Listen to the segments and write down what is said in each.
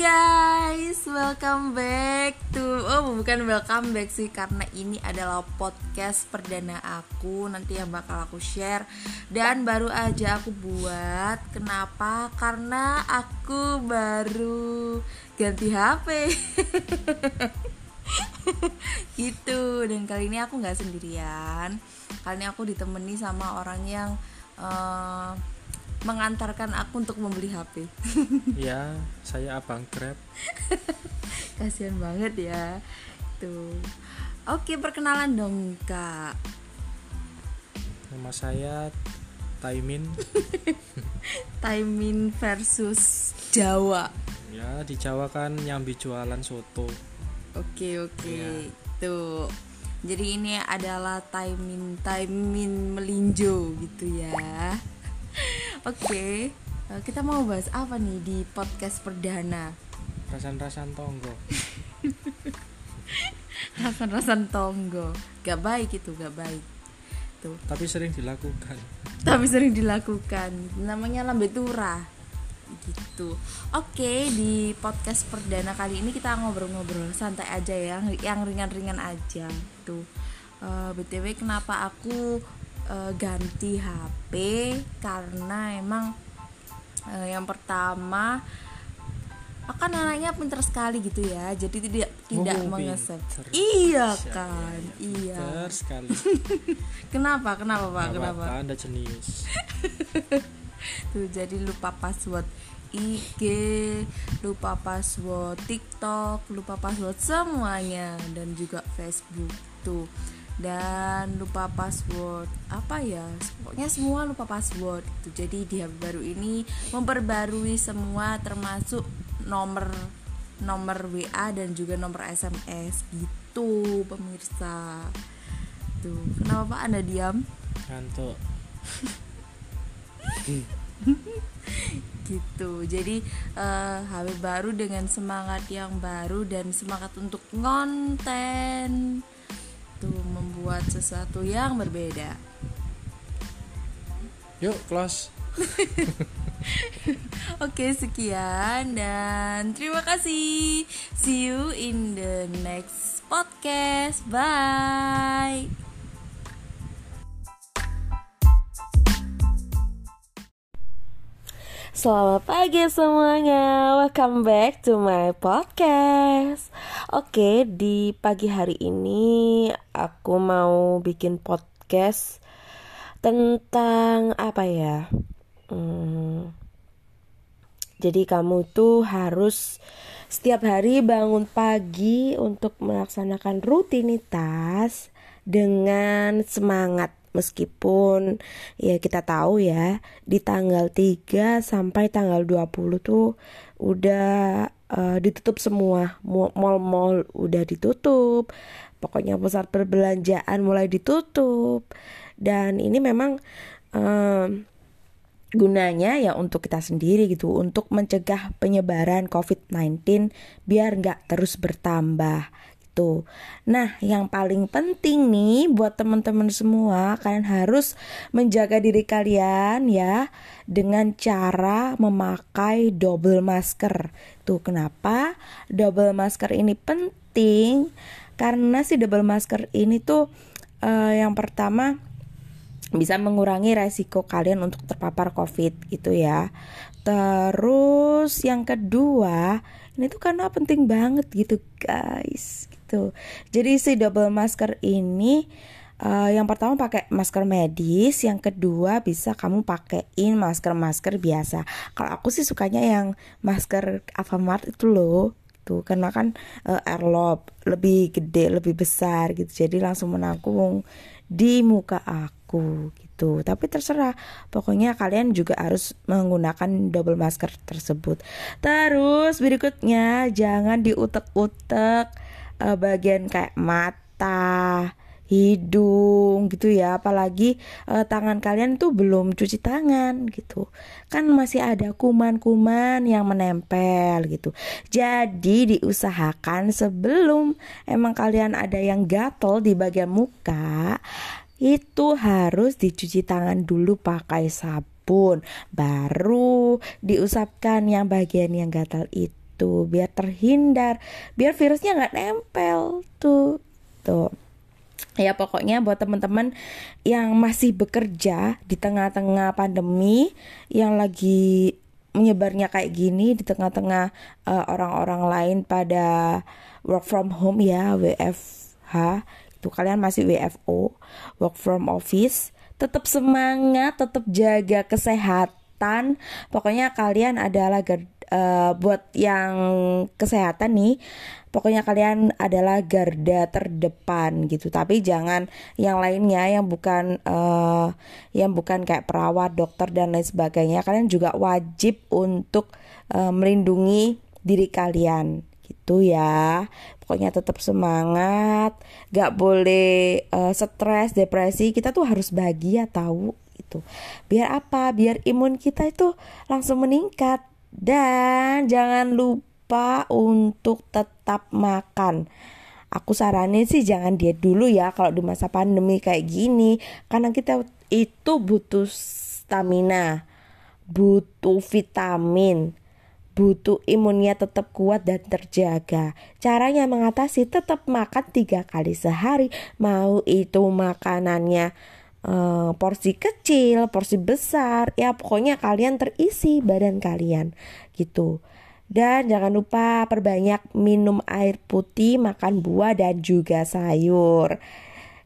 guys, welcome back to Oh bukan welcome back sih Karena ini adalah podcast perdana aku. Nanti yang bakal aku share. Dan baru aja aku buat. Kenapa? Karena aku baru ganti HP Gitu. Dan kali ini aku gak sendirian. Kali ini aku ditemani sama orang yang uh, mengantarkan aku untuk membeli HP. ya, saya abang Grab. Kasihan banget ya. Tuh. Oke, perkenalan dong, Kak. Nama saya Taimin. Taimin versus Jawa. Ya, di Jawa kan yang jualan soto. Oke, oke. Ya. Tuh. Jadi ini adalah Taimin Taimin melinjo gitu ya. Oke, okay. Eh, kita mau bahas apa nih di podcast perdana? Rasan-rasan tonggo. Rasan-rasan tonggo, gak baik itu, gak baik. Tuh. Tapi sering dilakukan. Tapi sering dilakukan. Namanya lambe turah. Gitu. Oke, okay, di podcast perdana kali ini kita ngobrol-ngobrol santai aja ya, yang ringan-ringan aja. Tuh. Uh, eh, btw kenapa aku uh, ganti HP karena emang uh, yang pertama akan anaknya pinter sekali gitu ya. Jadi tidak tidak oh, mengesep. Iya kan? Iya. pinter sekali. Kenapa? Kenapa pak? Kenapa? apa, anda jenius. Tuh jadi lupa password IG, lupa password TikTok, lupa password semuanya. Dan juga Facebook tuh dan lupa password. Apa ya? Pokoknya semua lupa password gitu. Jadi di HP baru ini memperbarui semua termasuk nomor nomor WA dan juga nomor SMS gitu pemirsa. Tuh kenapa pak? Anda diam? Ngantuk. Gitu. Jadi uh, eh, HP baru dengan semangat yang baru dan semangat untuk konten itu membuat sesuatu yang berbeda. Yuk, close. Oke, sekian dan terima kasih. See you in the next podcast. Bye. Selamat pagi semuanya, welcome back to my podcast. Oke, di pagi hari ini aku mau bikin podcast Tentang apa ya? Hmm, Jadi kamu tuh harus setiap hari bangun pagi untuk melaksanakan rutinitas Dengan semangat meskipun ya kita tahu ya di tanggal 3 sampai tanggal 20 tuh udah uh, ditutup semua. Mall-mall udah ditutup. Pokoknya pusat perbelanjaan mulai ditutup. Dan ini memang um, gunanya ya untuk kita sendiri gitu untuk mencegah penyebaran COVID-19 biar nggak terus bertambah gitu. Nah, yang paling penting nih buat teman-teman semua, kalian harus menjaga diri kalian ya dengan cara memakai double masker. Tuh kenapa double masker ini penting? Karena si double masker ini tuh uh, yang pertama bisa mengurangi resiko kalian untuk terpapar COVID gitu ya. Terus yang kedua, ini tuh karena penting banget gitu guys gitu. Jadi si double masker ini uh, yang pertama pakai masker medis, yang kedua bisa kamu pakaiin masker-masker biasa. Kalau aku sih sukanya yang masker Alfamart itu loh tuh karena kan uh, airlob lebih gede lebih besar gitu. Jadi langsung menanggung di muka aku gitu. Tapi terserah pokoknya kalian juga harus menggunakan double masker tersebut. Terus berikutnya jangan diutek-utek uh, bagian kayak mata, hidung gitu ya. Apalagi uh, tangan kalian tuh belum cuci tangan gitu. Kan masih ada kuman-kuman yang menempel gitu. Jadi diusahakan sebelum emang kalian ada yang gatel di bagian muka itu harus dicuci tangan dulu pakai sabun. Baru diusapkan yang bagian yang gatal itu gitu biar terhindar biar virusnya nggak nempel tuh tuh. Ya pokoknya buat teman-teman yang masih bekerja di tengah-tengah pandemi yang lagi menyebarnya kayak gini di tengah-tengah uh, orang-orang lain pada work from home ya WFH itu kalian masih WFO work from office tetap semangat tetap jaga kesehatan pokoknya kalian adalah uh, buat yang kesehatan nih pokoknya kalian adalah garda terdepan gitu. Tapi jangan yang lainnya yang bukan uh, yang bukan kayak perawat dokter dan lain sebagainya. Kalian juga wajib untuk uh, melindungi diri kalian. Gitu ya. Pokoknya tetap semangat. Gak boleh uh, stres depresi. Kita tuh harus bahagia tahu itu. Biar apa? Biar imun kita itu langsung meningkat. Dan jangan lupa untuk tetap makan. Aku saranin sih jangan diet dulu ya kalau di masa pandemi kayak gini. Karena kita itu butuh stamina, butuh vitamin, butuh imunnya tetap kuat dan terjaga. Caranya mengatasi tetap makan tiga kali sehari, mau itu makanannya uh, porsi kecil, porsi besar, ya pokoknya kalian terisi badan kalian gitu. Dan jangan lupa perbanyak minum air putih, makan buah dan juga sayur.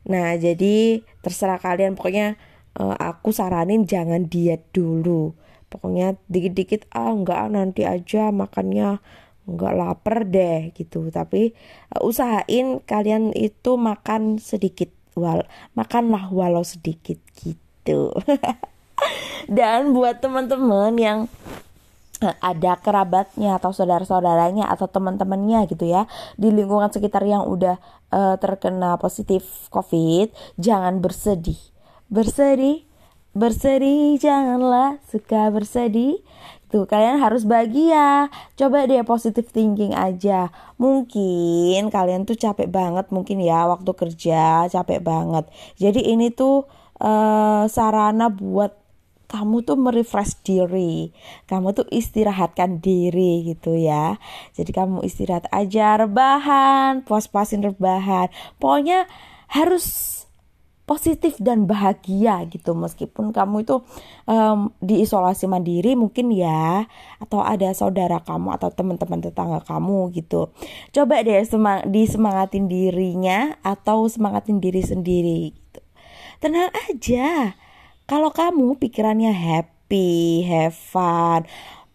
Nah, jadi terserah kalian pokoknya uh, aku saranin jangan diet dulu. Pokoknya dikit-dikit ah enggak nanti aja makannya enggak lapar deh gitu. Tapi uh, usahain kalian itu makan sedikit wal makanlah walau sedikit gitu dan buat teman-teman yang eh, ada kerabatnya atau saudara-saudaranya atau teman-temannya gitu ya di lingkungan sekitar yang udah uh, terkena positif COVID, jangan bersedih. Bersedih, bersedih, janganlah suka bersedih. Tuh, kalian harus bahagia. Coba deh positive thinking aja. Mungkin kalian tuh capek banget mungkin ya waktu kerja, capek banget. Jadi ini tuh uh, sarana buat kamu tuh merefresh diri, kamu tuh istirahatkan diri gitu ya. Jadi kamu istirahat aja, rebahan, puas-puasin rebahan. Pokoknya harus positif dan bahagia gitu. Meskipun kamu itu um, diisolasi mandiri mungkin ya atau ada saudara kamu atau teman-teman tetangga kamu gitu. Coba deh semang disemangatin dirinya atau semangatin diri sendiri gitu. Tenang aja kalau kamu pikirannya happy have fun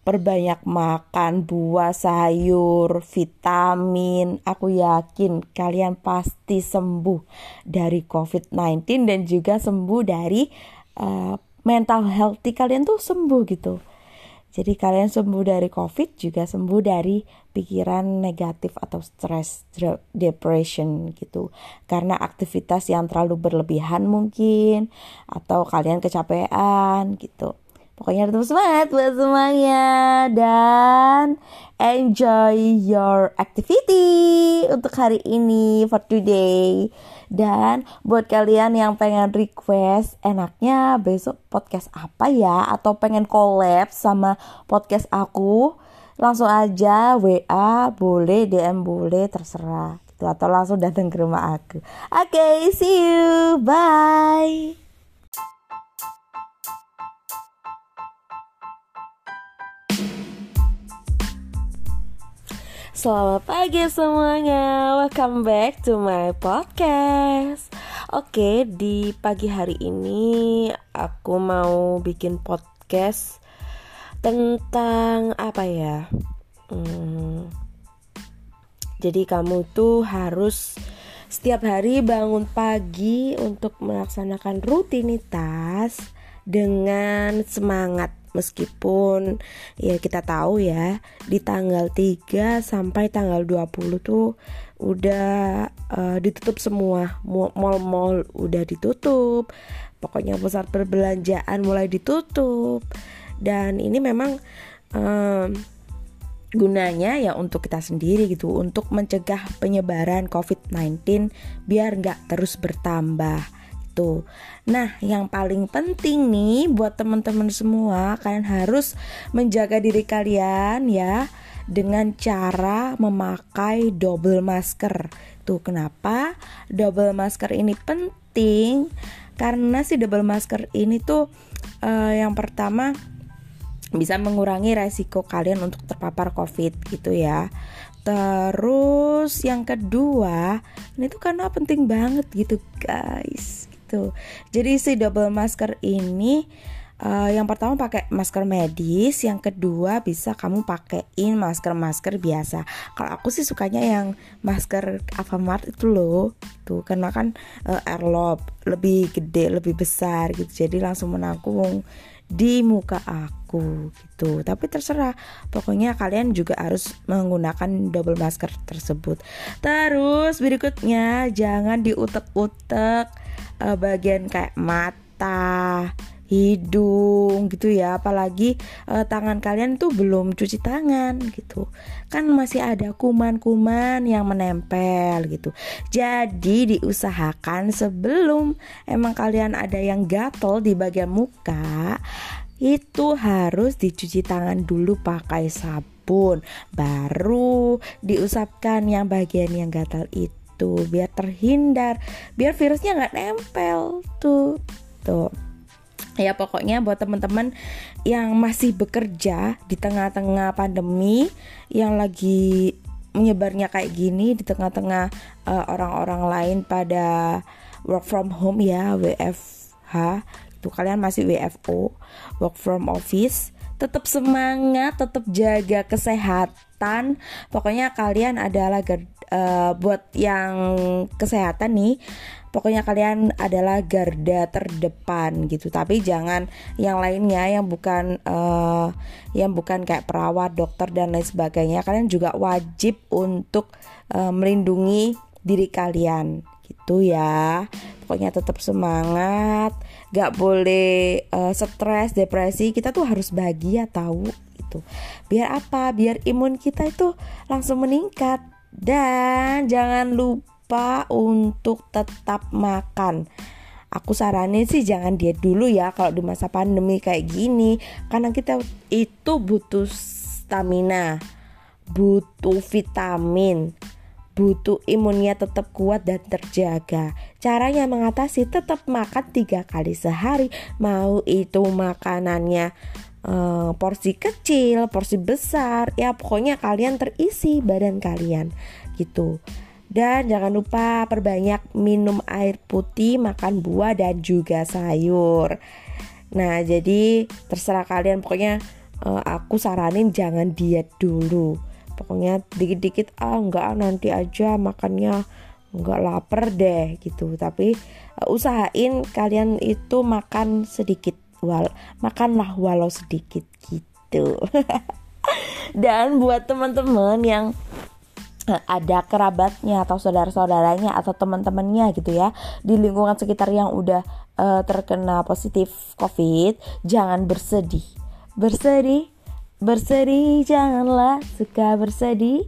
perbanyak makan buah, sayur, vitamin. Aku yakin kalian pasti sembuh dari COVID-19 dan juga sembuh dari uh, mental healthy kalian tuh sembuh gitu. Jadi kalian sembuh dari COVID juga sembuh dari pikiran negatif atau stress, depression gitu. Karena aktivitas yang terlalu berlebihan mungkin atau kalian kecapean gitu. Pokoknya tetap semangat buat semuanya dan enjoy your activity untuk hari ini for today. Dan buat kalian yang pengen request enaknya besok podcast apa ya atau pengen collab sama podcast aku, langsung aja WA boleh, DM boleh, terserah gitu atau langsung datang ke rumah aku. Oke, okay, see you. Bye. Selamat pagi semuanya, welcome back to my podcast. Oke, di pagi hari ini aku mau bikin podcast tentang apa ya? Hmm, Jadi kamu tuh harus setiap hari bangun pagi untuk melaksanakan rutinitas dengan semangat meskipun ya kita tahu ya di tanggal 3 sampai tanggal 20 tuh udah uh, ditutup semua. Mall-mall udah ditutup pokoknya pusat perbelanjaan mulai ditutup. Dan ini memang um, gunanya ya untuk kita sendiri gitu untuk mencegah penyebaran COVID-19 biar nggak terus bertambah gitu. Nah, yang paling penting nih buat teman-teman semua, kalian harus menjaga diri kalian ya dengan cara memakai double masker. Tuh kenapa double masker ini penting? Karena si double masker ini tuh uh, yang pertama bisa mengurangi resiko kalian untuk terpapar COVID gitu ya. Terus yang kedua, ini tuh karena penting banget gitu guys. Gitu. Jadi si double masker ini Uh, yang pertama pakai masker medis, yang kedua bisa kamu pakaiin masker-masker biasa. Kalau aku sih sukanya yang masker Alfamart itu loh, tuh karena kan uh, airlob lebih gede, lebih besar gitu, jadi langsung menanggung di muka aku gitu. Tapi terserah, pokoknya kalian juga harus menggunakan double masker tersebut. Terus berikutnya jangan diutek-utek uh, bagian kayak mata hidung gitu ya. Apalagi uh, tangan kalian tuh belum cuci tangan gitu. Kan masih ada kuman-kuman yang menempel gitu. Jadi diusahakan sebelum emang kalian ada yang gatel di bagian muka itu harus dicuci tangan dulu pakai sabun. Baru diusapkan yang bagian yang gatal itu biar terhindar biar virusnya nggak nempel tuh. Tuh. Ya pokoknya buat teman-teman yang masih bekerja di tengah-tengah pandemi yang lagi menyebarnya kayak gini di tengah-tengah uh, orang-orang lain pada work from home ya WFH itu kalian masih WFO work from office tetap semangat tetap jaga kesehatan pokoknya kalian adalah uh, buat yang kesehatan nih pokoknya kalian adalah garda terdepan gitu. Tapi jangan yang lainnya yang bukan uh, yang bukan kayak perawat dokter dan lain sebagainya. Kalian juga wajib untuk uh, melindungi diri kalian gitu ya. Pokoknya tetap semangat gak boleh uh, stres depresi. Kita tuh harus bahagia tahu itu. Biar apa? Biar imun kita itu langsung meningkat. Dan jangan lupa untuk tetap makan. Aku saranin sih jangan diet dulu ya kalau di masa pandemi kayak gini. Karena kita itu butuh stamina, butuh vitamin, butuh imunnya tetap kuat dan terjaga. Caranya mengatasi tetap makan tiga kali sehari, mau itu makanannya uh, porsi kecil, porsi besar, ya pokoknya kalian terisi badan kalian gitu. Dan jangan lupa perbanyak minum air putih, makan buah dan juga sayur. Nah, jadi terserah kalian pokoknya uh, aku saranin jangan diet dulu. Pokoknya dikit-dikit ah enggak nanti aja makannya enggak lapar deh gitu. Tapi uh, usahain kalian itu makan sedikit wal makanlah walau sedikit gitu. dan buat teman-teman yang ada kerabatnya atau saudara-saudaranya atau teman-temannya gitu ya di lingkungan sekitar yang udah uh, terkena positif COVID, jangan bersedih. Bersedih, bersedih, janganlah suka bersedih.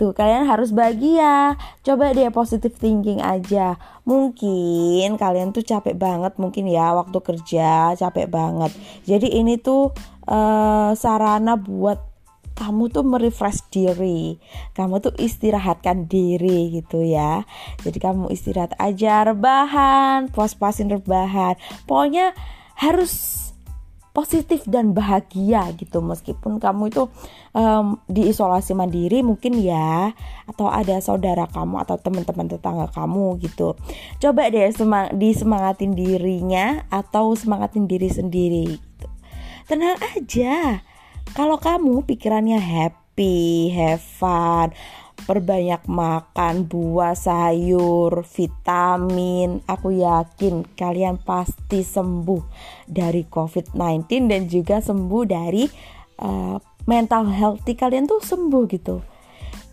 Tuh, kalian harus bahagia. Coba deh positive thinking aja. Mungkin kalian tuh capek banget mungkin ya waktu kerja, capek banget. Jadi ini tuh uh, sarana buat kamu tuh merefresh diri kamu tuh istirahatkan diri gitu ya jadi kamu istirahat aja rebahan puas-puasin rebahan pokoknya harus positif dan bahagia gitu. Meskipun kamu itu um, diisolasi mandiri mungkin ya atau ada saudara kamu atau teman-teman tetangga kamu gitu. Coba deh semang disemangatin dirinya atau semangatin diri sendiri gitu. Tenang aja. Kalau kamu pikirannya happy, have fun, perbanyak makan buah, sayur, vitamin, aku yakin kalian pasti sembuh dari COVID-19 dan juga sembuh dari uh, mental healthy kalian tuh sembuh gitu.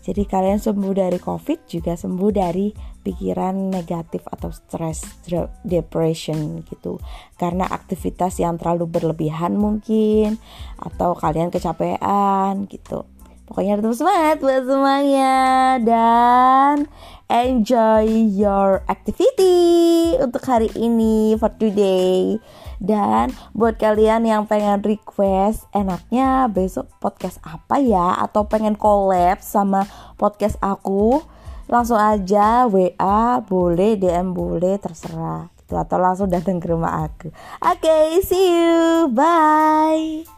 Jadi kalian sembuh dari COVID juga sembuh dari pikiran negatif atau stress, depression gitu. Karena aktivitas yang terlalu berlebihan mungkin atau kalian kecapean gitu. Pokoknya tetap semangat buat semuanya dan enjoy your activity untuk hari ini for today. Dan buat kalian yang pengen request enaknya besok podcast apa ya atau pengen collab sama podcast aku, langsung aja WA boleh, DM boleh, terserah gitu atau langsung datang ke rumah aku. Oke, okay, see you. Bye.